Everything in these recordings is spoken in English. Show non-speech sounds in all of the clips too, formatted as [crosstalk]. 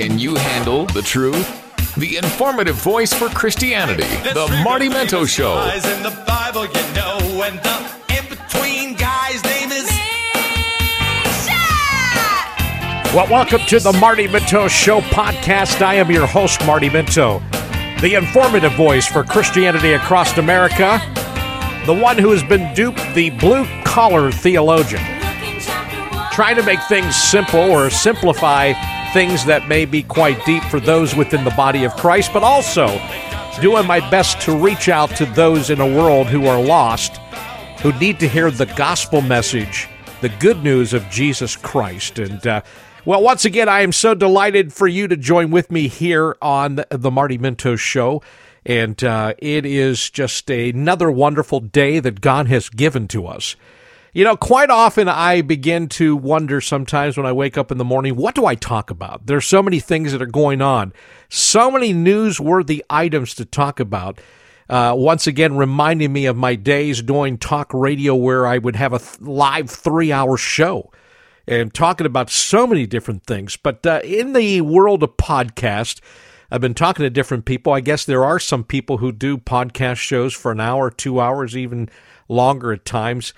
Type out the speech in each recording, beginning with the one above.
Can you handle the truth? The informative voice for Christianity, The Marty Minto Show. In the Bible, you know, and the in-between guy's name is Well, welcome to the Marty Minto Show podcast. I am your host, Marty Minto, the informative voice for Christianity across America, the one who has been duped, the blue collar theologian, trying to make things simple or simplify things that may be quite deep for those within the body of Christ, but also doing my best to reach out to those in a world who are lost, who need to hear the gospel message, the good news of Jesus Christ. And, uh, well, once again, I am so delighted for you to join with me here on the Marty Minto Show. And uh, it is just another wonderful day that God has given to us. You know, quite often I begin to wonder sometimes when I wake up in the morning, what do I talk about? There's so many things that are going on, so many newsworthy items to talk about. Uh, once again, reminding me of my days doing talk radio where I would have a th- live three hour show and talking about so many different things. But uh, in the world of podcast, I've been talking to different people. I guess there are some people who do podcast shows for an hour, two hours, even longer at times.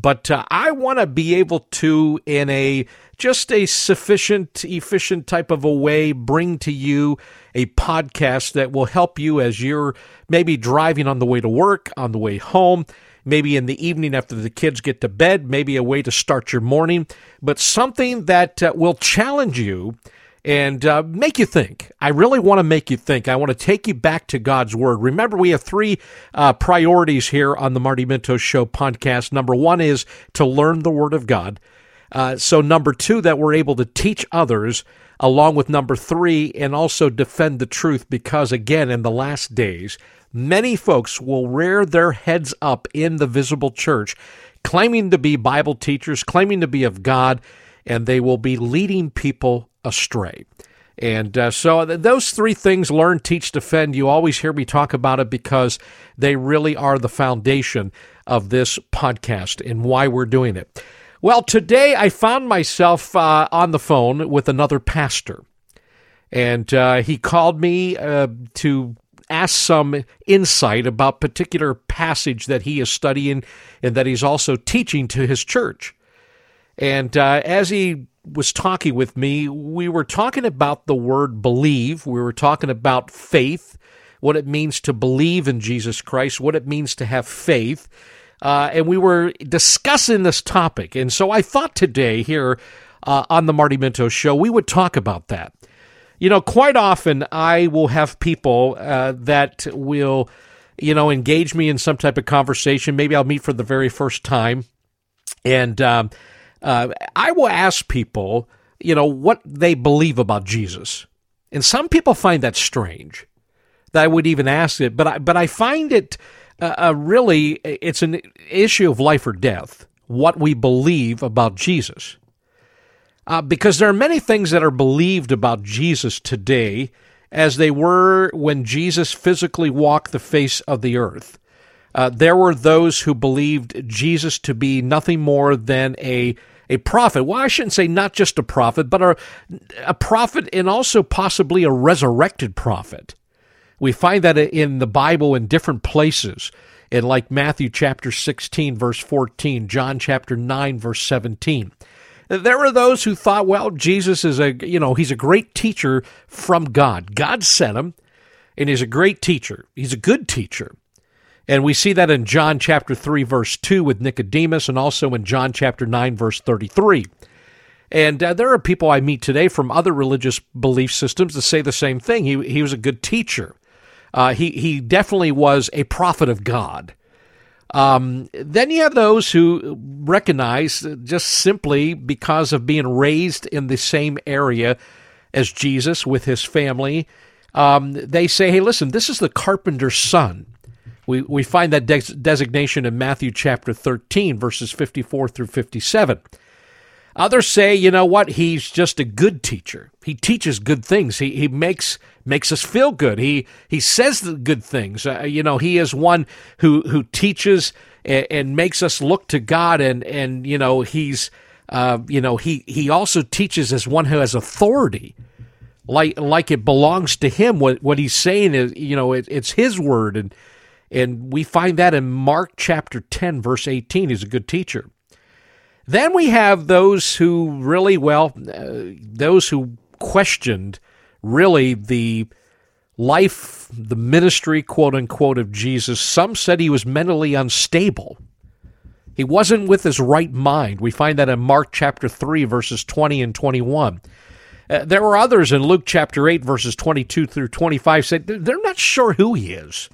But uh, I want to be able to, in a just a sufficient, efficient type of a way, bring to you a podcast that will help you as you're maybe driving on the way to work, on the way home, maybe in the evening after the kids get to bed, maybe a way to start your morning, but something that uh, will challenge you and uh, make you think. I really want to make you think. I want to take you back to God's Word. Remember, we have three uh, priorities here on the Marty Minto Show podcast. Number one is to learn the Word of God. Uh, so, number two, that we're able to teach others, along with number three, and also defend the truth, because again, in the last days, many folks will rear their heads up in the visible church, claiming to be Bible teachers, claiming to be of God, and they will be leading people astray. And uh, so those three things learn, teach, defend you always hear me talk about it because they really are the foundation of this podcast and why we're doing it. Well, today I found myself uh, on the phone with another pastor. And uh, he called me uh, to ask some insight about particular passage that he is studying and that he's also teaching to his church. And uh, as he was talking with me, we were talking about the word believe. We were talking about faith, what it means to believe in Jesus Christ, what it means to have faith. Uh, and we were discussing this topic. And so I thought today here uh, on the Marty Minto show, we would talk about that. You know, quite often I will have people uh, that will, you know, engage me in some type of conversation. Maybe I'll meet for the very first time. And um, uh, I will ask people, you know, what they believe about Jesus. And some people find that strange that I would even ask it, but I, but I find it uh, uh, really, it's an issue of life or death, what we believe about Jesus. Uh, because there are many things that are believed about Jesus today as they were when Jesus physically walked the face of the earth. Uh, there were those who believed Jesus to be nothing more than a a prophet. Well, I shouldn't say not just a prophet, but a, a prophet and also possibly a resurrected prophet. We find that in the Bible in different places, in like Matthew chapter 16, verse 14, John chapter 9, verse 17. There were those who thought, well, Jesus is a, you know, he's a great teacher from God. God sent him, and he's a great teacher. He's a good teacher. And we see that in John chapter 3, verse 2 with Nicodemus, and also in John chapter 9, verse 33. And uh, there are people I meet today from other religious belief systems that say the same thing. He, he was a good teacher. Uh, he, he definitely was a prophet of God. Um, then you have those who recognize just simply because of being raised in the same area as Jesus with his family, um, they say, hey, listen, this is the carpenter's son. We, we find that de- designation in Matthew chapter 13, verses 54 through 57. Others say, you know what, he's just a good teacher. He teaches good things. He, he makes makes us feel good. He he says the good things. Uh, you know, he is one who who teaches and, and, makes us look to God. And and you know, he's uh, you know he he also teaches as one who has authority. like like it belongs to him. What what he's saying is, you know, it, it's his word, and and we find that in Mark chapter ten, verse eighteen. He's a good teacher. Then we have those who really, well, uh, those who questioned really the life, the ministry, quote unquote, of Jesus. Some said he was mentally unstable. He wasn't with his right mind. We find that in Mark chapter 3, verses 20 and 21. Uh, there were others in Luke chapter 8, verses 22 through 25, said they're not sure who he is.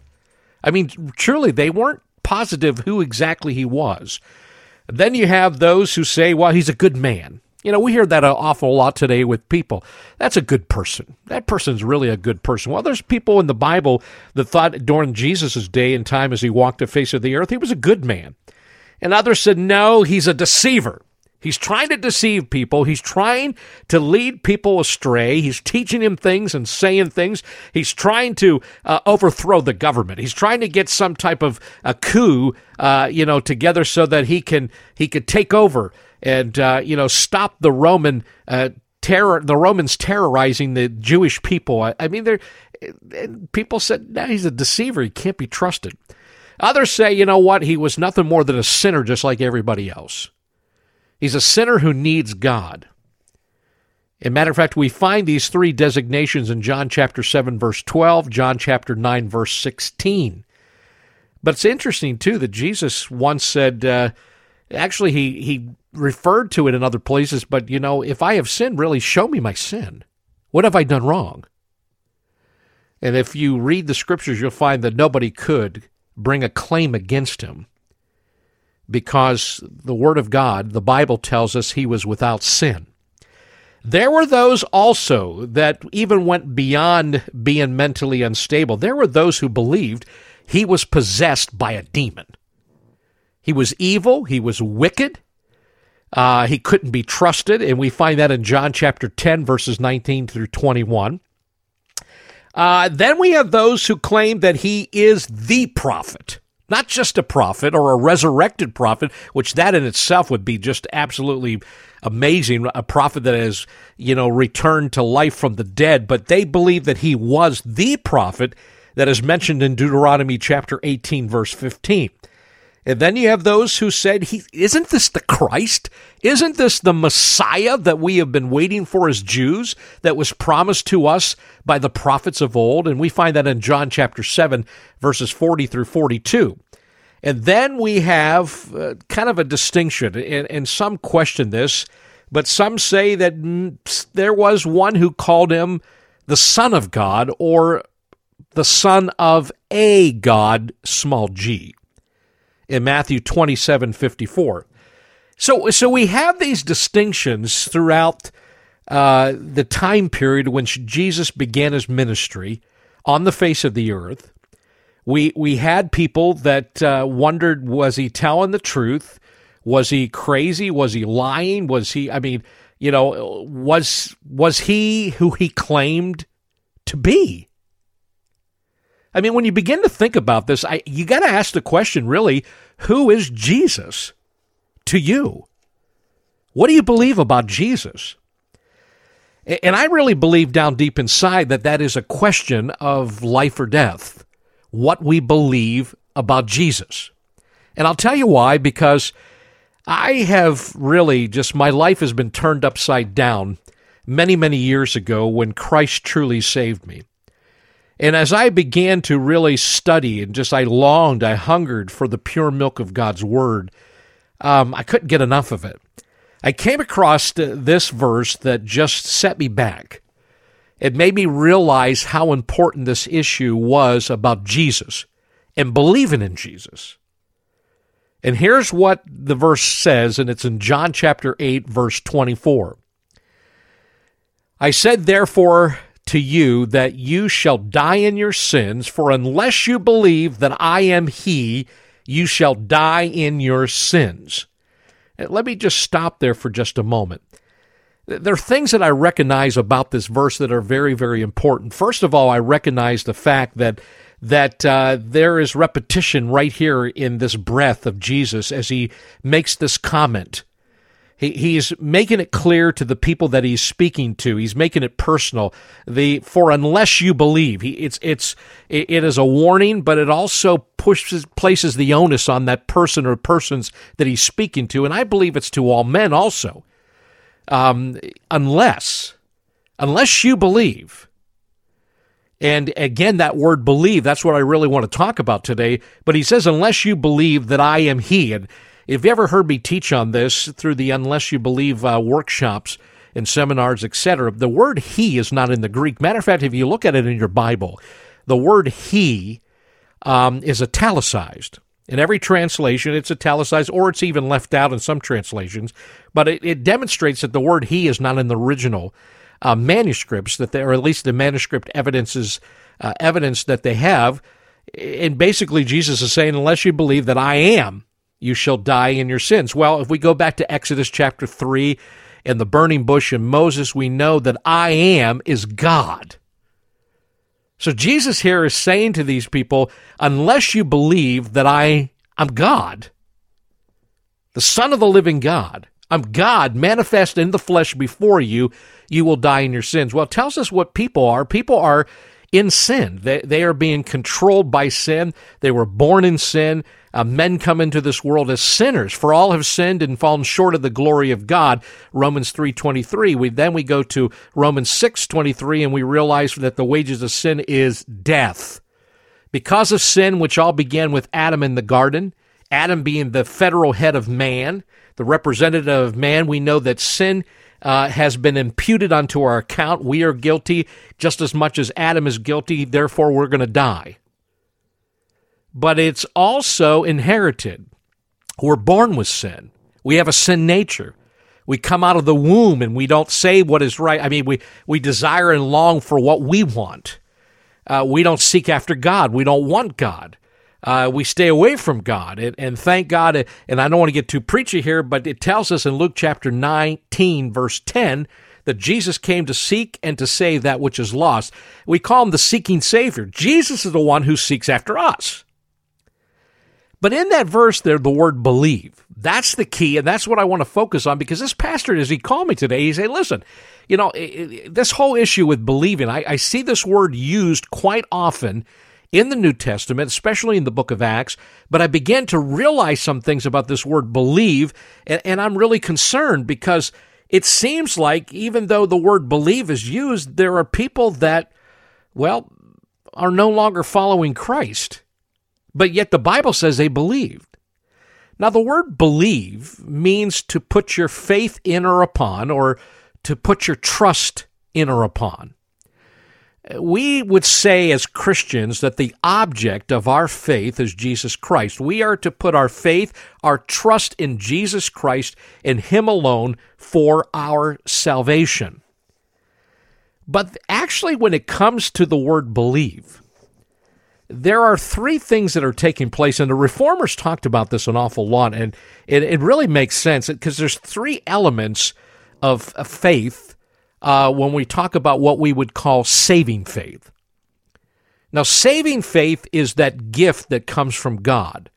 I mean, truly, they weren't positive who exactly he was. Then you have those who say, well, he's a good man. You know, we hear that an awful lot today with people. That's a good person. That person's really a good person. Well, there's people in the Bible that thought during Jesus' day and time as he walked the face of the earth, he was a good man. And others said, no, he's a deceiver. He's trying to deceive people. He's trying to lead people astray. He's teaching him things and saying things. He's trying to uh, overthrow the government. He's trying to get some type of a coup, uh, you know, together so that he can he could take over and uh, you know stop the Roman uh, terror, the Romans terrorizing the Jewish people. I, I mean, people said, "Now he's a deceiver. He can't be trusted." Others say, you know what? He was nothing more than a sinner, just like everybody else. He's a sinner who needs God. As matter of fact, we find these three designations in John chapter 7, verse 12, John chapter 9, verse 16. But it's interesting, too, that Jesus once said, uh, actually, he, he referred to it in other places, but, you know, if I have sinned, really show me my sin. What have I done wrong? And if you read the scriptures, you'll find that nobody could bring a claim against him because the Word of God, the Bible tells us he was without sin. There were those also that even went beyond being mentally unstable. There were those who believed he was possessed by a demon. He was evil, he was wicked, uh, he couldn't be trusted, and we find that in John chapter 10, verses 19 through 21. Uh, then we have those who claim that he is the prophet not just a prophet or a resurrected prophet, which that in itself would be just absolutely amazing, a prophet that has, you know, returned to life from the dead, but they believe that he was the prophet that is mentioned in Deuteronomy chapter 18 verse 15. And then you have those who said, he, Isn't this the Christ? Isn't this the Messiah that we have been waiting for as Jews that was promised to us by the prophets of old? And we find that in John chapter 7, verses 40 through 42. And then we have uh, kind of a distinction, and, and some question this, but some say that mm, there was one who called him the Son of God or the Son of a God, small g in Matthew 27 54. So, so we have these distinctions throughout uh, the time period when Jesus began his ministry on the face of the earth. We, we had people that uh, wondered was he telling the truth? Was he crazy? Was he lying? Was he, I mean, you know, was, was he who he claimed to be? I mean, when you begin to think about this, I, you got to ask the question really who is Jesus to you? What do you believe about Jesus? And I really believe down deep inside that that is a question of life or death, what we believe about Jesus. And I'll tell you why, because I have really just, my life has been turned upside down many, many years ago when Christ truly saved me. And as I began to really study and just I longed, I hungered for the pure milk of God's Word, um, I couldn't get enough of it. I came across this verse that just set me back. It made me realize how important this issue was about Jesus and believing in Jesus. And here's what the verse says, and it's in John chapter 8, verse 24. I said, therefore, to you that you shall die in your sins, for unless you believe that I am He, you shall die in your sins. Let me just stop there for just a moment. There are things that I recognize about this verse that are very, very important. First of all, I recognize the fact that that uh, there is repetition right here in this breath of Jesus as he makes this comment. He, he's making it clear to the people that he's speaking to. He's making it personal. The for unless you believe, he, it's it's it, it is a warning, but it also pushes places the onus on that person or persons that he's speaking to, and I believe it's to all men also. Um, unless unless you believe. And again, that word believe, that's what I really want to talk about today. But he says, unless you believe that I am he. And if you ever heard me teach on this through the Unless You Believe uh, workshops and seminars, etc., the word he is not in the Greek. Matter of fact, if you look at it in your Bible, the word he um, is italicized. In every translation, it's italicized or it's even left out in some translations, but it, it demonstrates that the word he is not in the original uh, manuscripts, that they, or at least the manuscript evidences uh, evidence that they have. And basically, Jesus is saying, unless you believe that I am, you shall die in your sins. Well, if we go back to Exodus chapter 3 and the burning bush and Moses, we know that I am is God. So Jesus here is saying to these people, unless you believe that I am God, the Son of the living God, I'm God manifest in the flesh before you, you will die in your sins. Well, it tells us what people are. People are in sin. They, they are being controlled by sin. They were born in sin. Uh, men come into this world as sinners. For all have sinned and fallen short of the glory of god. Romans 3.23 we then we go to romans 6.23 and we realize that the wages of sin is death. Because of sin which all began with adam in the garden adam being the federal head of man the representative of man we know that sin uh, has been imputed onto our account. We are guilty just as much as Adam is guilty, therefore, we're going to die but it's also inherited. We're born with sin. We have a sin nature. We come out of the womb and we don't say what is right. I mean, we, we desire and long for what we want. Uh, we don't seek after God. We don't want God. Uh, we stay away from God. And, and thank God, and I don't want to get too preachy here, but it tells us in Luke chapter 19, verse 10, that Jesus came to seek and to save that which is lost. We call him the seeking Savior. Jesus is the one who seeks after us. But in that verse there, the word believe, that's the key. And that's what I want to focus on because this pastor, as he called me today, he said, listen, you know, this whole issue with believing, I, I see this word used quite often in the New Testament, especially in the book of Acts, but I began to realize some things about this word believe, and, and, I'm really concerned because it seems like even though the word believe is used, there are people that, well, are no longer following Christ but yet the Bible says they believed. Now, the word believe means to put your faith in or upon, or to put your trust in or upon. We would say as Christians that the object of our faith is Jesus Christ. We are to put our faith, our trust in Jesus Christ and Him alone for our salvation. But actually, when it comes to the word believe, there are three things that are taking place, and the reformers talked about this an awful lot, and it, it really makes sense because there's three elements of faith uh, when we talk about what we would call saving faith. Now, saving faith is that gift that comes from God.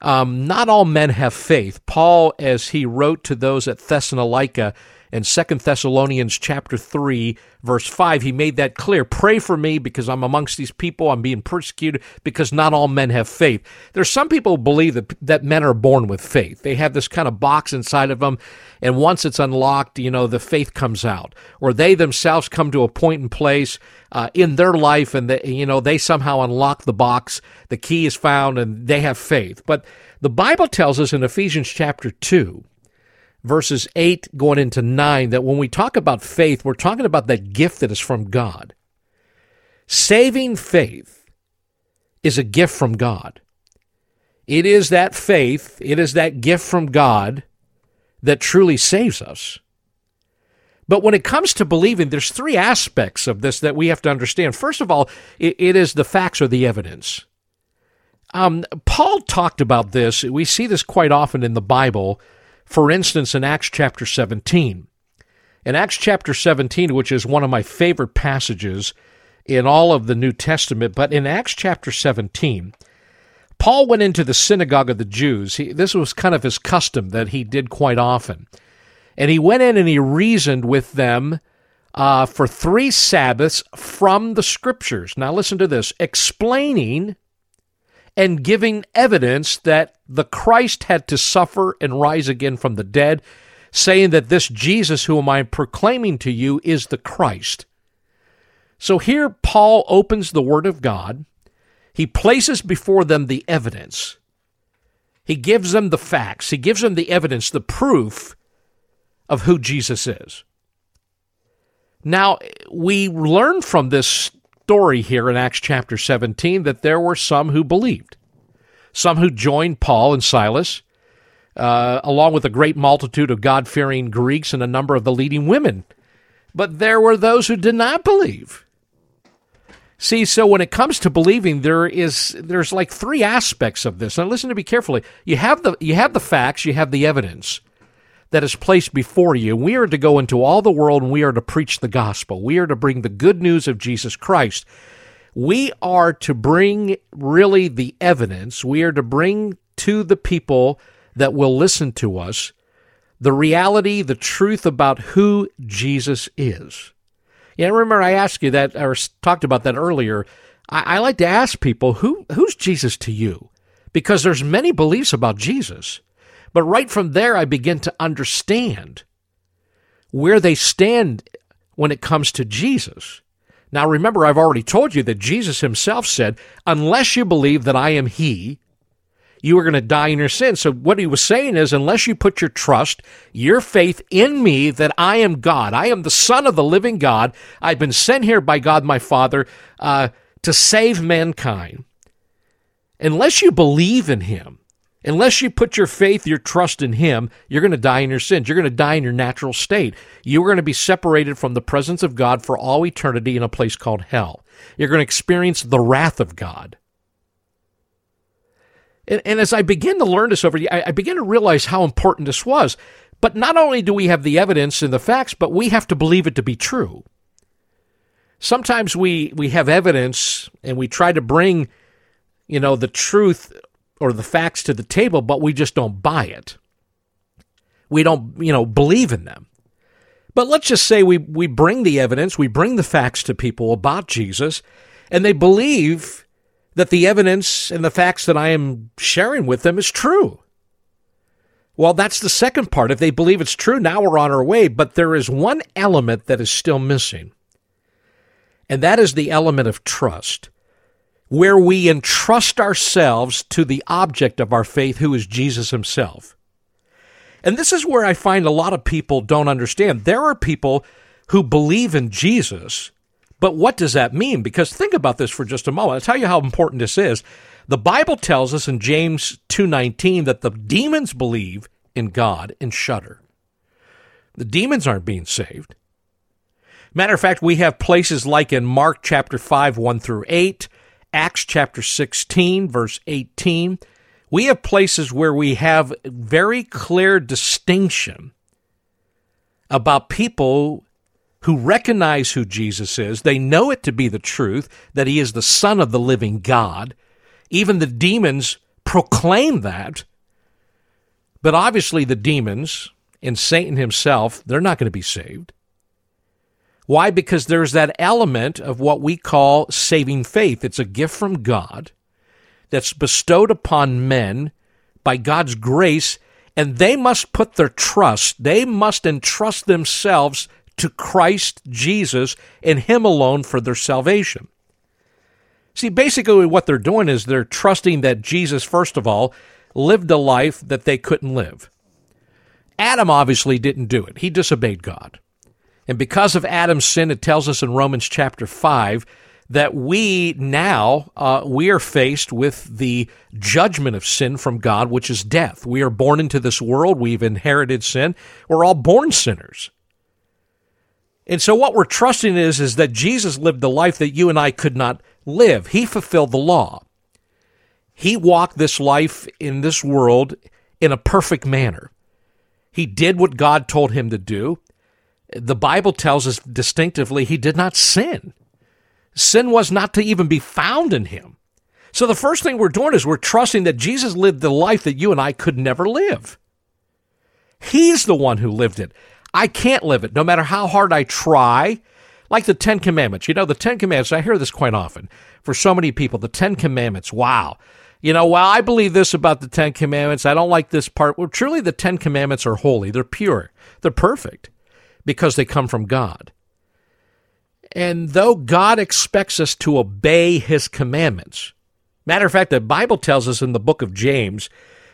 Um, not all men have faith. Paul, as he wrote to those at Thessalonica, in Second Thessalonians chapter 3 verse 5 he made that clear. Pray for me because I'm amongst these people. I'm being persecuted because not all men have faith. There's some people who believe that that men are born with faith. They have this kind of box inside of them and once it's unlocked you know the faith comes out. Or they themselves come to a point point in place uh, in their life and they, you know they somehow unlock the box. The key is found and they have faith. But the Bible tells us in Ephesians chapter 2 verses 8 going into 9 that when we talk about faith, we're talking about that gift that is from God. Saving faith is a gift from God. It is that faith, it is that gift from God that truly saves us. But when it comes to believing, there's three aspects of this that we have to understand. First of all, it, it is the facts or the evidence. Um, Paul talked about this. We see this quite often in the Bible for instance, in Acts chapter 17. In Acts chapter 17, which is one of my favorite passages in all of the New Testament, but in Acts chapter 17, Paul went into the synagogue of the Jews. He, this was kind of his custom that he did quite often. And he went in and he reasoned with them uh, for three Sabbaths from the scriptures. Now, listen to this explaining and giving evidence that the Christ had to suffer and rise again from the dead, saying that this Jesus, whom I'm proclaiming to you, is the Christ. So here, Paul opens the Word of God. He places before them the evidence. He gives them the facts. He gives them the evidence, the proof of who Jesus is. Now, we learn from this story here in Acts chapter 17 that there were some who believed, some who joined Paul and Silas, uh, along with a great multitude of God fearing Greeks and a number of the leading women. But there were those who did not believe. See, so when it comes to believing, there is there's like three aspects of this. Now listen to me carefully. You have the you have the facts, you have the evidence that is placed before you. We are to go into all the world and we are to preach the gospel. We are to bring the good news of Jesus Christ. We are to bring really the evidence. We are to bring to the people that will listen to us the reality, the truth about who Jesus is. Yeah, remember I asked you that or talked about that earlier. I, I like to ask people who who's Jesus to you? Because there's many beliefs about Jesus. But right from there, I begin to understand where they stand when it comes to Jesus. Now, remember, I've already told you that Jesus himself said, Unless you believe that I am He, you are going to die in your sin. So, what he was saying is, unless you put your trust, your faith in me that I am God, I am the Son of the living God, I've been sent here by God my Father uh, to save mankind. Unless you believe in Him, Unless you put your faith, your trust in Him, you're going to die in your sins. You're going to die in your natural state. You're going to be separated from the presence of God for all eternity in a place called hell. You're going to experience the wrath of God. And, and as I begin to learn this over, I, I begin to realize how important this was. But not only do we have the evidence and the facts, but we have to believe it to be true. Sometimes we, we have evidence and we try to bring, you know, the truth or the facts to the table, but we just don't buy it. We don't, you know, believe in them. But let's just say we, we bring the evidence, we bring the facts to people about Jesus, and they believe that the evidence and the facts that I am sharing with them is true. Well, that's the second part. If they believe it's true, now we're on our way. But there is one element that is still missing, and that is the element of trust where we entrust ourselves to the object of our faith, who is Jesus himself. And this is where I find a lot of people don't understand. There are people who believe in Jesus, but what does that mean? Because think about this for just a moment. I'll tell you how important this is. The Bible tells us in James 2:19 that the demons believe in God and shudder. The demons aren't being saved. Matter of fact, we have places like in Mark chapter 5, 1 through 8, Acts chapter 16, verse 18, we have places where we have very clear distinction about people who recognize who Jesus is. They know it to be the truth, that he is the Son of the living God. Even the demons proclaim that. But obviously, the demons and Satan himself, they're not going to be saved. Why? Because there's that element of what we call saving faith. It's a gift from God that's bestowed upon men by God's grace, and they must put their trust, they must entrust themselves to Christ Jesus and Him alone for their salvation. See, basically, what they're doing is they're trusting that Jesus, first of all, lived a life that they couldn't live. Adam obviously didn't do it, he disobeyed God. And because of Adam's sin, it tells us in Romans chapter 5 that we now uh, we are faced with the judgment of sin from God, which is death. We are born into this world. We've inherited sin. We're all born sinners. And so what we're trusting is, is that Jesus lived the life that you and I could not live. He fulfilled the law. He walked this life in this world in a perfect manner. He did what God told him to do the Bible tells us distinctively he did not sin. Sin was not to even be found in him. So the first thing we're doing is we're trusting that Jesus lived the life that you and I could never live. He's the one who lived it. I can't live it, no matter how hard I try. Like the Ten Commandments. You know, the Ten Commandments, I hear this quite often for so many people. The Ten Commandments, wow. You know, well, I believe this about the Ten Commandments. I don't like this part. Well, truly, the Ten Commandments are holy. They're pure. They're perfect because they come from God. And though God expects us to obey his commandments, matter of fact, the Bible tells us in the book of James,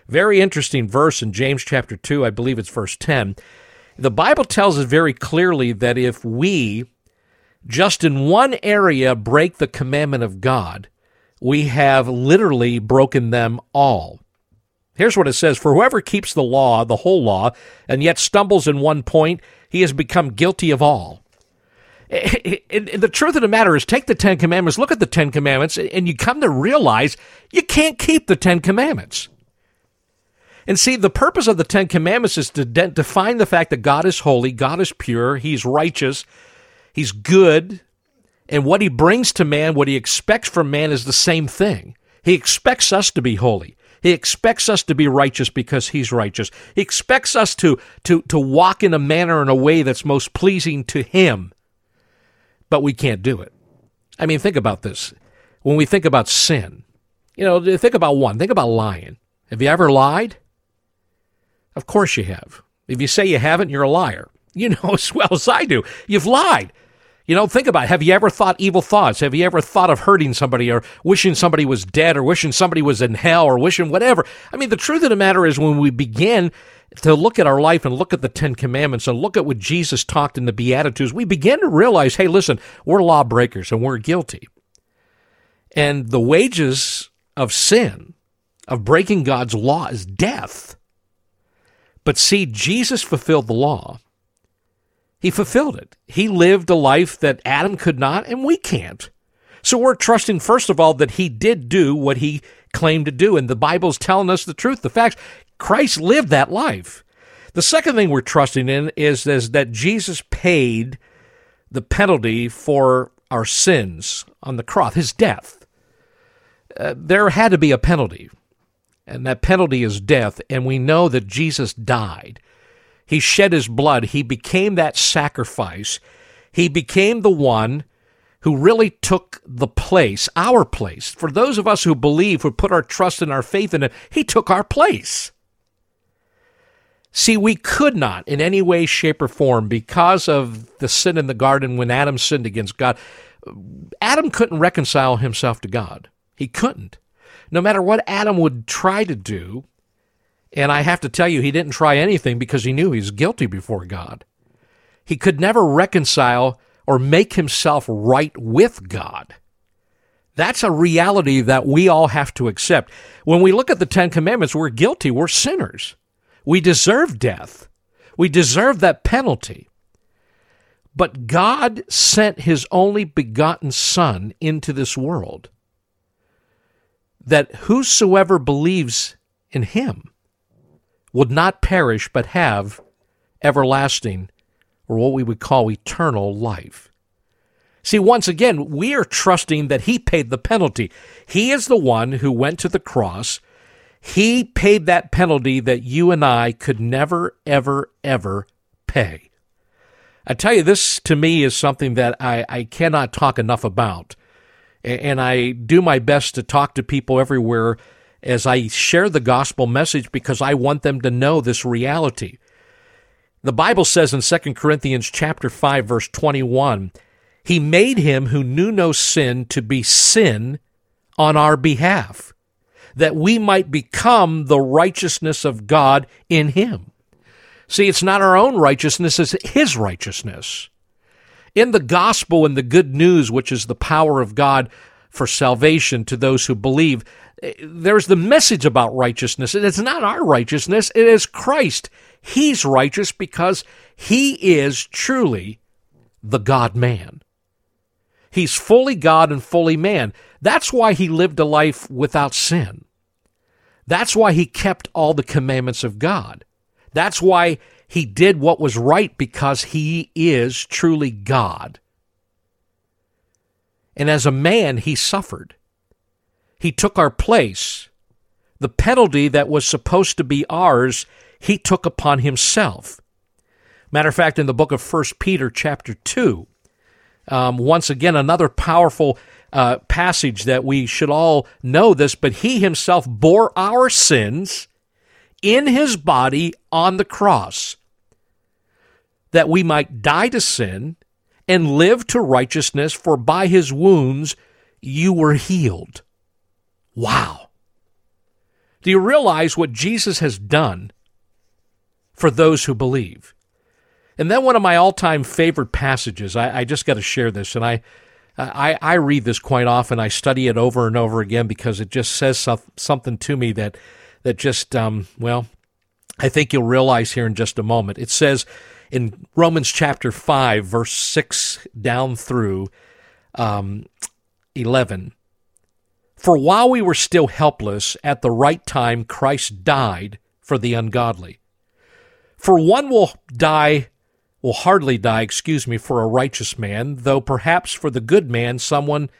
very interesting verse in James chapter 2, I believe it's verse 10. The Bible tells us very clearly that if we just in one area break the commandment of God, we have literally broken them all. Here's what it says For whoever keeps the law, the whole law, and yet stumbles in one point, he has become guilty of all. And the truth of the matter is, take the Ten Commandments, look at the Ten Commandments, and you come to realize you can't keep the Ten Commandments. And see, the purpose of the Ten Commandments is to de- define the fact that God is holy, God is pure, He's righteous, He's good, and what He brings to man, what He expects from man, is the same thing. He expects us to be holy. He expects us to be righteous because he's righteous. He expects us to, to, to walk in a manner and a way that's most pleasing to him. But we can't do it. I mean, think about this. When we think about sin, you know, think about one. Think about lying. Have you ever lied? Of course you have. If you say you haven't, you're a liar. [laughs] You know as well as I do. You've lied. You know, think about it. Have you ever thought evil thoughts? Have you ever thought of hurting somebody or wishing somebody was dead or wishing somebody was in hell or wishing whatever? I mean, the truth of the matter is when we begin to look at our life and look at the Ten Commandments and look at what Jesus talked in the Beatitudes, we begin to realize, hey, listen, we're lawbreakers and we're guilty. And the wages of sin, of breaking God's law, is death. But see, Jesus fulfilled the law. He fulfilled it. He lived a life that Adam could not and we can't. So we're trusting, first of all, that he did do what he claimed to do. And the Bible's telling us the truth, the facts. Christ lived that life. The second thing we're trusting in is, is that Jesus paid the penalty for our sins on the cross, his death. Uh, there had to be a penalty, and that penalty is death. And we know that Jesus died. He shed his blood. He became that sacrifice. He became the one who really took the place, our place. For those of us who believe, who put our trust and our faith in him, he took our place. See, we could not in any way, shape, or form, because of the sin in the garden when Adam sinned against God, Adam couldn't reconcile himself to God. He couldn't. No matter what Adam would try to do, and I have to tell you, he didn't try anything because he knew he was guilty before God. He could never reconcile or make himself right with God. That's a reality that we all have to accept. When we look at the Ten Commandments, we're guilty. We're sinners. We deserve death. We deserve that penalty. But God sent his only begotten Son into this world that whosoever believes in him would not perish but have everlasting, or what we would call eternal life. See, once again, we are trusting that He paid the penalty. He is the one who went to the cross. He paid that penalty that you and I could never, ever, ever pay. I tell you, this to me is something that I, I cannot talk enough about. And I do my best to talk to people everywhere as I share the gospel message because I want them to know this reality. The Bible says in 2 Corinthians chapter 5 verse 21, he made him who knew no sin to be sin on our behalf, that we might become the righteousness of God in him. See, it's not our own righteousness, it's his righteousness. In the gospel and the good news, which is the power of God for salvation to those who believe, Eh, there's the message about righteousness, and it's not our righteousness, it is Christ. He's righteous because he is truly the God man. He's fully God and fully man. That's why he lived a life without sin. That's why he kept all the commandments of God. That's why he did what was right because he is truly God. And as a man, he suffered. He took our place. The penalty that was supposed to be ours, he took upon himself. Matter of fact, in the book of First Peter, chapter 2, um, once again, another powerful uh, passage that we should all know this, but he himself bore our sins in his body on the cross, that we might die to sin and live to righteousness, for by his wounds you were healed. Wow. Do you realize what Jesus has done for those who believe? And then one of my all-time favorite passages. I, I just got to share this, and I, I, I read this quite often. I study it over and over again because it just says something to me that, that just, um, well, I think you'll realize here in just a moment. It says in Romans chapter five, verse six down through um, eleven. For while we were still helpless, at the right time Christ died for the ungodly. For one will die will hardly die, excuse me, for a righteous man, though perhaps for the good man someone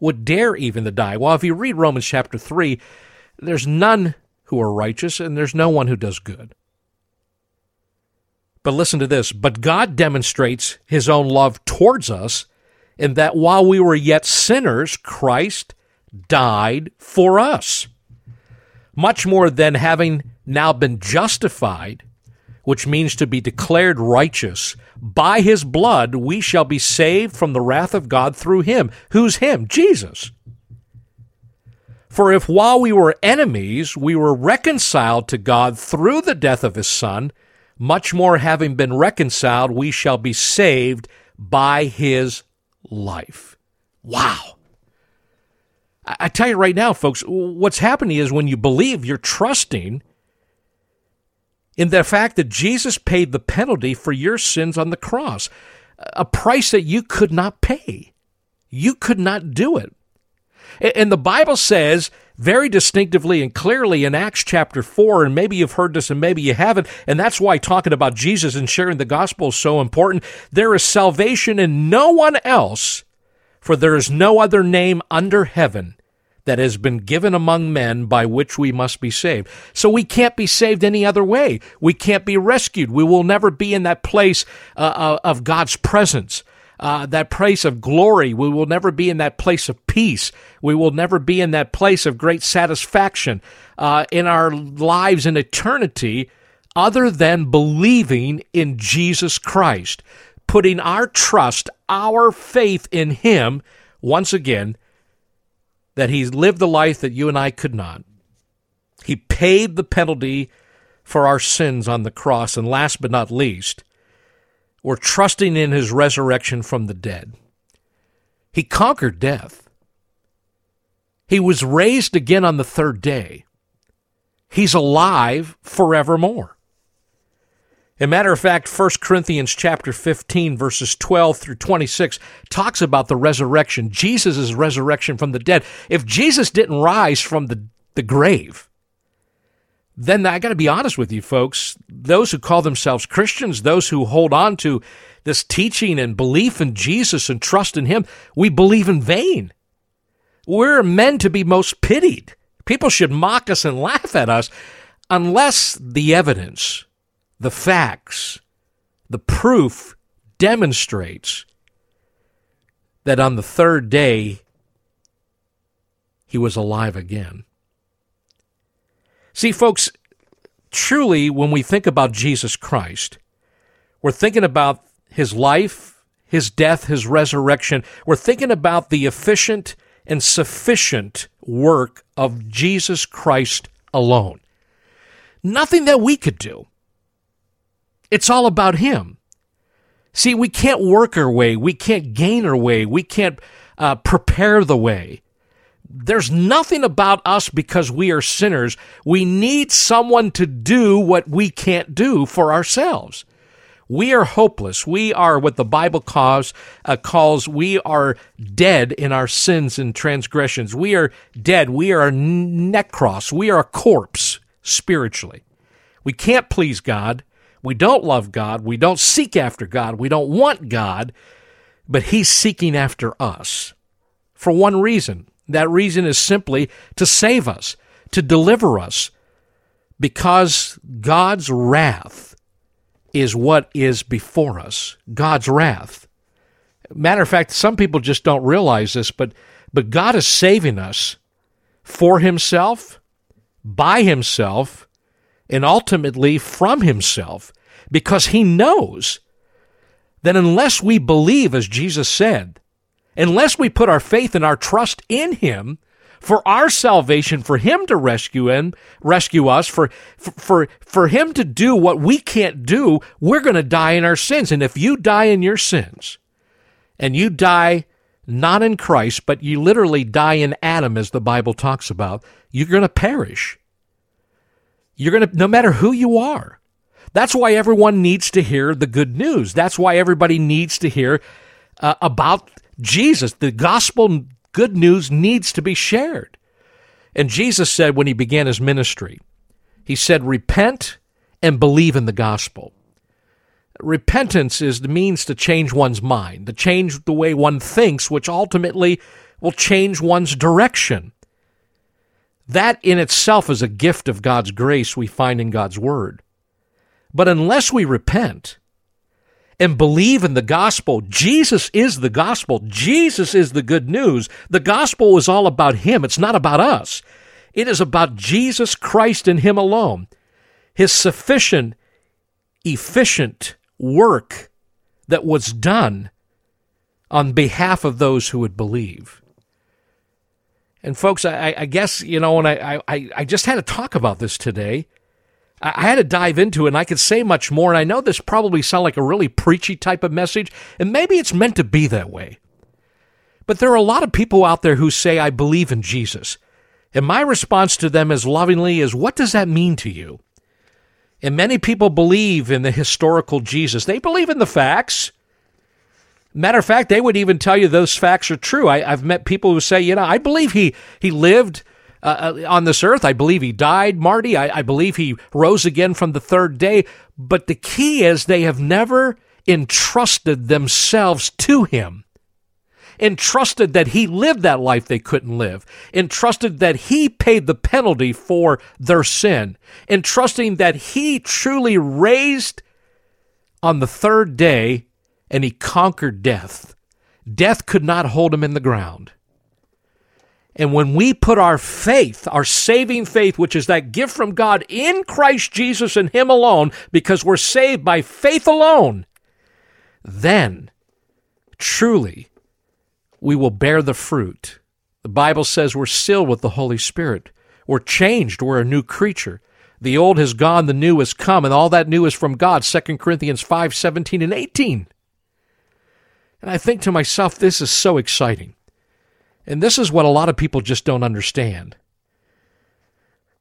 would dare even to die. Well, if you read Romans chapter 3, there's none who are righteous, and there's no one who does good. But listen to this. But God demonstrates his own love towards us in that while we were yet sinners, Christ died for us. Much more than having now been justified, which means to be declared righteous. By his blood we shall be saved from the wrath of God through him. Who's him? Jesus. For if while we were enemies, we were reconciled to God through the death of his Son, much more having been reconciled, we shall be saved by his life. Wow. I tell you right now, folks, what's happening is when you believe, you're trusting in the fact that Jesus paid the penalty for your sins on the cross, a price that you could not pay. You could not do it. And the Bible says very distinctively and clearly in Acts chapter 4, and maybe you've heard this and maybe you haven't, and that's why talking about Jesus and sharing the gospel is so important. There is salvation in no one else, for there is no other name under heaven that has been given among men by which we must be saved. So we can't be saved any other way. We can't be rescued. We will never be in that place uh, uh, of God's presence. Uh, that place of glory. We will never be in that place of peace. We will never be in that place of great satisfaction uh, in our lives in eternity other than believing in Jesus Christ, putting our trust, our faith in Him once again that he lived the life that you and I could not. He paid the penalty for our sins on the cross. And last but not least, we're trusting in his resurrection from the dead. He conquered death. He was raised again on the third day. He's alive forevermore. A matter of fact, 1 Corinthians chapter 15 verses 12 through 26 talks about the resurrection, Jesus' resurrection from the dead. If Jesus didn't rise from the, the grave, then I got to be honest with you folks, those who call themselves Christians, those who hold on to this teaching and belief in Jesus and trust in him, we believe in vain. We're men to be most pitied. People should mock us and laugh at us unless the evidence the facts, the proof demonstrates that on the third day he was alive again. See, folks, truly, when we think about Jesus Christ, we're thinking about his life, his death, his resurrection. We're thinking about the efficient and sufficient work of Jesus Christ alone. Nothing that we could do. It's all about Him. See, we can't work our way. We can't gain our way. We can't uh, prepare the way. There's nothing about us because we are sinners. We need someone to do what we can't do for ourselves. We are hopeless. We are what the Bible calls, uh, calls we are dead in our sins and transgressions. We are dead. We are a necros. We are a corpse spiritually. We can't please God. We don't love God. We don't seek after God. We don't want God, but He's seeking after us for one reason. That reason is simply to save us, to deliver us, because God's wrath is what is before us. God's wrath. Matter of fact, some people just don't realize this, but but God is saving us for himself, by himself, and ultimately from himself because he knows that unless we believe as Jesus said, unless we put our faith and our trust in him, for our salvation, for Him to rescue and rescue us, for, for, for Him to do what we can't do, we're going to die in our sins. And if you die in your sins, and you die not in Christ, but you literally die in Adam, as the Bible talks about, you're going to perish. You're going to, no matter who you are. That's why everyone needs to hear the good news. That's why everybody needs to hear uh, about Jesus. The gospel good news needs to be shared. And Jesus said when he began his ministry, he said, Repent and believe in the gospel. Repentance is the means to change one's mind, to change the way one thinks, which ultimately will change one's direction. That in itself is a gift of God's grace we find in God's Word. But unless we repent, and believe in the gospel. Jesus is the gospel. Jesus is the good news. The gospel is all about Him. It's not about us. It is about Jesus Christ and Him alone. His sufficient, efficient work that was done on behalf of those who would believe. And folks, I, I guess, you know, and I, I, I just had to talk about this today I had to dive into it and I could say much more. And I know this probably sounds like a really preachy type of message, and maybe it's meant to be that way. But there are a lot of people out there who say, I believe in Jesus. And my response to them as lovingly is, what does that mean to you? And many people believe in the historical Jesus. They believe in the facts. Matter of fact, they would even tell you those facts are true. I, have met people who say, you know, I believe he, he lived uh, uh, on this earth. I believe he died, Marty. I, I believe he rose again from the third day. But the key is they have never entrusted themselves to him entrusted that he lived that life they couldn't live, entrusted that he paid the penalty for their sin, entrusting that he truly raised on the third day and he conquered death. Death could not hold him in the ground. And when we put our faith, our saving faith, which is that gift from God in Christ Jesus and Him alone, because we're saved by faith alone, then truly we will bear the fruit. The Bible says we're sealed with the Holy Spirit. We're changed. We're a new creature. The old has gone, the new has come, and all that new is from God. 2 Corinthians 5 17 and 18. And I think to myself, this is so exciting. And this is what a lot of people just don't understand.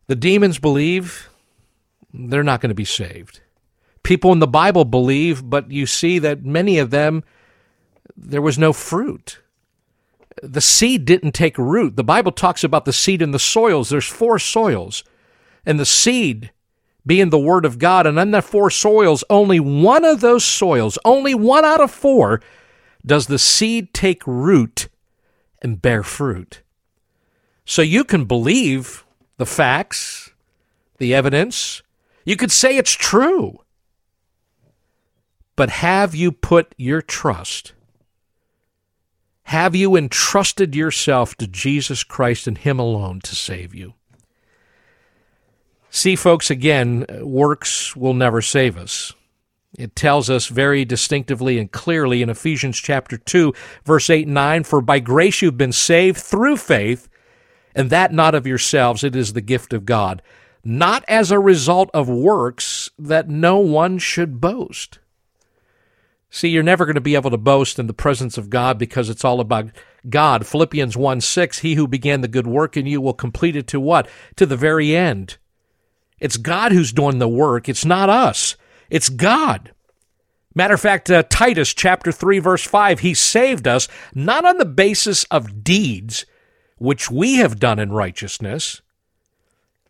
The demons believe they're not going to be saved. People in the Bible believe, but you see that many of them, there was no fruit. The seed didn't take root. The Bible talks about the seed in the soils. There's four soils. And the seed being the Word of God. And in the four soils, only one of those soils, only one out of four, does the seed take root and bear fruit. So you can believe the facts, the evidence. You could say it's true. But have you put your trust? Have you entrusted yourself to Jesus Christ and Him alone to save you? See, folks, again, works will never save us. It tells us very distinctively and clearly in Ephesians chapter 2, verse 8 and 9 For by grace you've been saved through faith, and that not of yourselves, it is the gift of God, not as a result of works that no one should boast. See, you're never going to be able to boast in the presence of God because it's all about God. Philippians 1 6, He who began the good work in you will complete it to what? To the very end. It's God who's doing the work, it's not us. It's God. Matter of fact, uh, Titus chapter 3, verse 5, he saved us not on the basis of deeds which we have done in righteousness.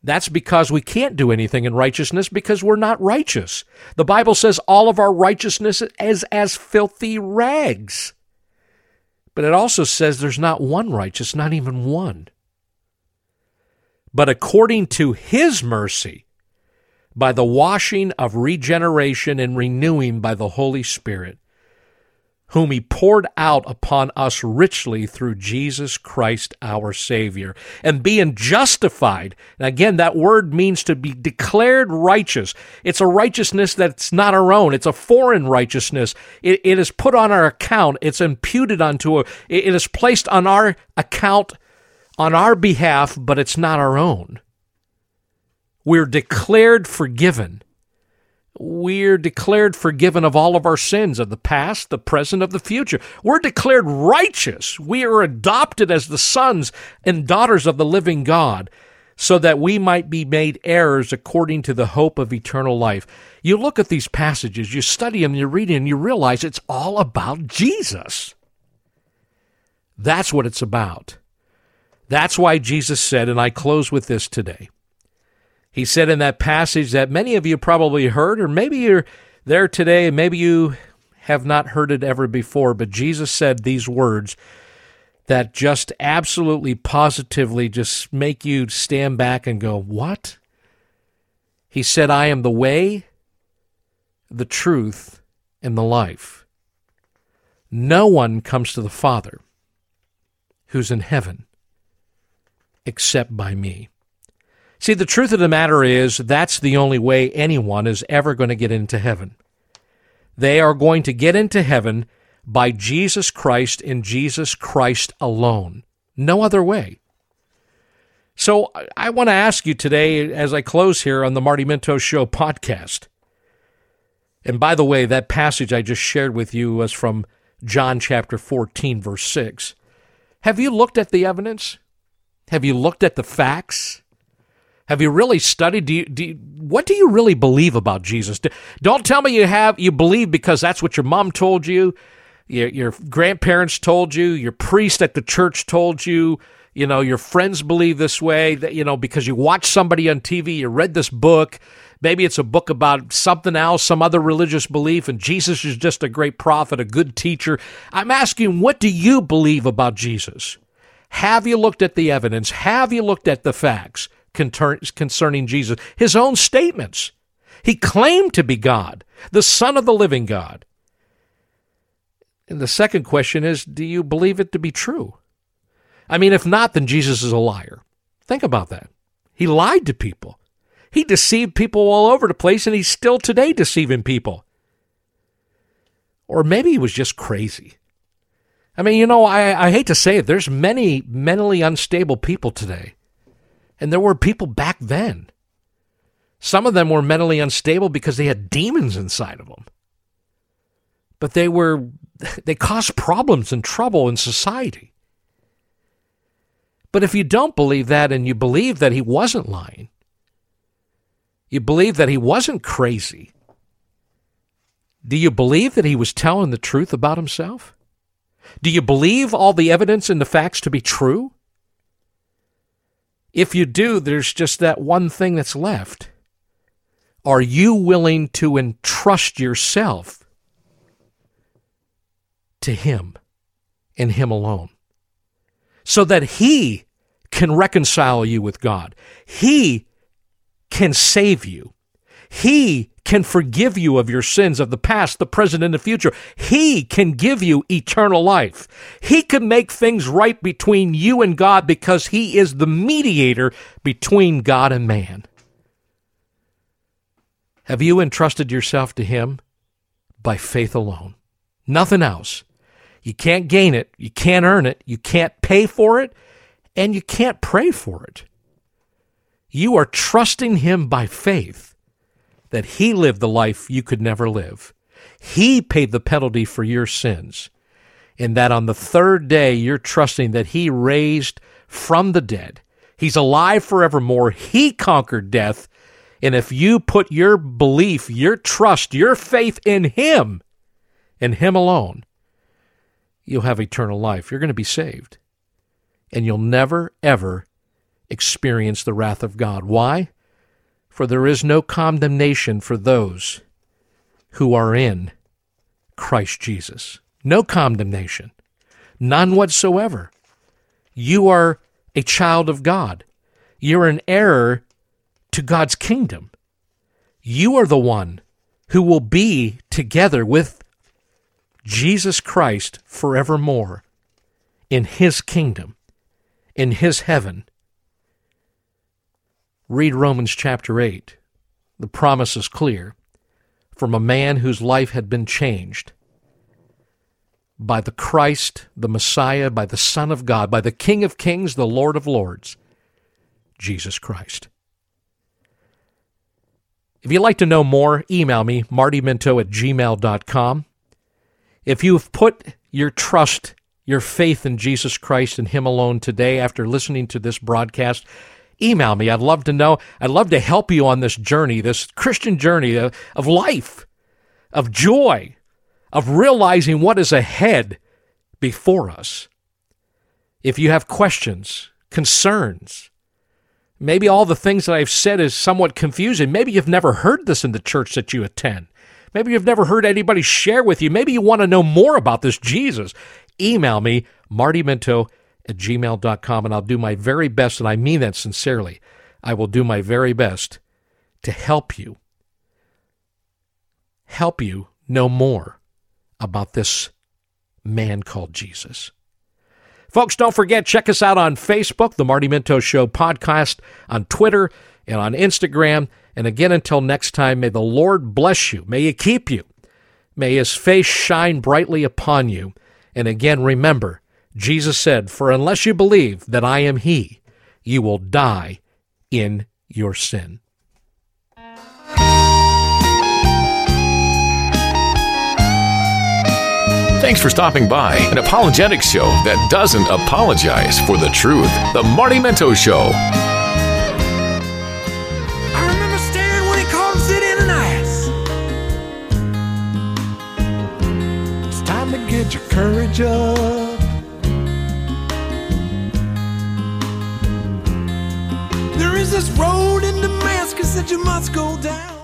That's because we can't do anything in righteousness because we're not righteous. The Bible says all of our righteousness is as filthy rags. But it also says there's not one righteous, not even one. But according to his mercy, by the washing of regeneration and renewing by the Holy Spirit, whom he poured out upon us richly through Jesus Christ our Savior. And being justified, and again, that word means to be declared righteous. It's a righteousness that's not our own, it's a foreign righteousness. it, it is put on our account, it's imputed unto, it is placed on our account on our behalf, but it's not our own. We're declared forgiven we're declared forgiven of all of our sins of the past, the present, of the future. We're declared righteous. We are adopted as the sons and daughters of the living God so that we might be made heirs according to the hope of eternal life. You look at these passages, you study them, you read them, and you realize it's all about Jesus. That's what it's about. That's why Jesus said, and I close with this today he said in that passage that many of you probably heard, or maybe you're there today, and maybe you have not heard it ever before, but Jesus said these words that just absolutely positively just make you stand back and go, What? He said, I am the way, the truth, and the life. No one comes to the Father who's in heaven except by me. See, the truth of the matter is that's the only way anyone is ever going to get into heaven. They are going to get into heaven by Jesus Christ and Jesus Christ alone. No other way. So I want to ask you today, as I close here on the Marty Minto Show podcast. And by the way, that passage I just shared with you was from John chapter 14, verse 6. Have you looked at the evidence? Have you looked at the facts? Have you really studied? Do you, do you, what do you really believe about Jesus? Don't tell me you have you believe because that's what your mom told you, your, your grandparents told you, your priest at the church told you. You know, your friends believe this way. That you know because you watch somebody on TV, you read this book. Maybe it's a book about something else, some other religious belief, and Jesus is just a great prophet, a good teacher. I'm asking, what do you believe about Jesus? Have you looked at the evidence? Have you looked at the facts? Concerning Jesus, his own statements. He claimed to be God, the Son of the living God. And the second question is do you believe it to be true? I mean, if not, then Jesus is a liar. Think about that. He lied to people. He deceived people all over the place, and he's still today deceiving people. Or maybe he was just crazy. I mean, you know, I, I hate to say it, there's many mentally unstable people today. And there were people back then. Some of them were mentally unstable because they had demons inside of them. But they were [laughs] they caused problems and trouble in society. But if you don't believe that and you believe that he wasn't lying, you believe that he wasn't crazy, do you believe that he was telling the truth about himself? Do you believe all the evidence and the facts to be true? If you do, there's just that one thing that's left. Are you willing to entrust yourself to Him and Him alone? So that He can reconcile you with God. He can save you. He can forgive you of your sins of the past, the present, and the future. He can give you eternal life. He can make things right between you and God because He is the mediator between God and man. Have you entrusted yourself to Him? By faith alone. Nothing else. You can't gain it. You can't earn it. You can't pay for it. And you can't pray for it. You are trusting Him by faith that He lived the life you could never live. He paid the penalty for your sins. And that on the third day, you're trusting that He raised from the dead. He's alive forevermore. He conquered death. And if you put your belief, your trust, your faith in Him, and Him alone, you'll have eternal life. You're going to be saved. And you'll never, ever experience the wrath of God. Why? For there is no condemnation for those who are in Christ Jesus. No condemnation. None whatsoever. You are a child of God. You're an heir to God's kingdom. You are the one who will be together with Jesus Christ forevermore in his kingdom, in his heaven. Read Romans chapter 8. The promise is clear from a man whose life had been changed by the Christ, the Messiah, by the Son of God, by the King of Kings, the Lord of Lords, Jesus Christ. If you'd like to know more, email me, martyminto at gmail.com. If you've put your trust, your faith in Jesus Christ and Him alone today after listening to this broadcast, email me. I'd love to know. I'd love to help you on this journey, this Christian journey of, of life, of joy, of realizing what is ahead before us. If you have questions, concerns, maybe all the things that I've said is somewhat confusing. Maybe you've never heard this in the church that you attend. Maybe you've never heard anybody share with you. Maybe you want to know more about this Jesus. Email me, Marty martyminto at gmail.com, and I'll do my very best, and I mean that sincerely. I will do my very best to help you, help you know more about this man called Jesus. Folks, don't forget, check us out on Facebook, the Marty Minto Show podcast, on Twitter, and on Instagram. And again, until next time, may the Lord bless you. May He keep you. May His face shine brightly upon you. And again, remember, Jesus said, For unless you believe that I am He, you will die in your sin. Thanks for stopping by an apologetic show that doesn't apologize for the truth. The Marty Minto Show. I remember staring when he called it in an ass. It's time to get your courage up. There is this road in Damascus that you must go down.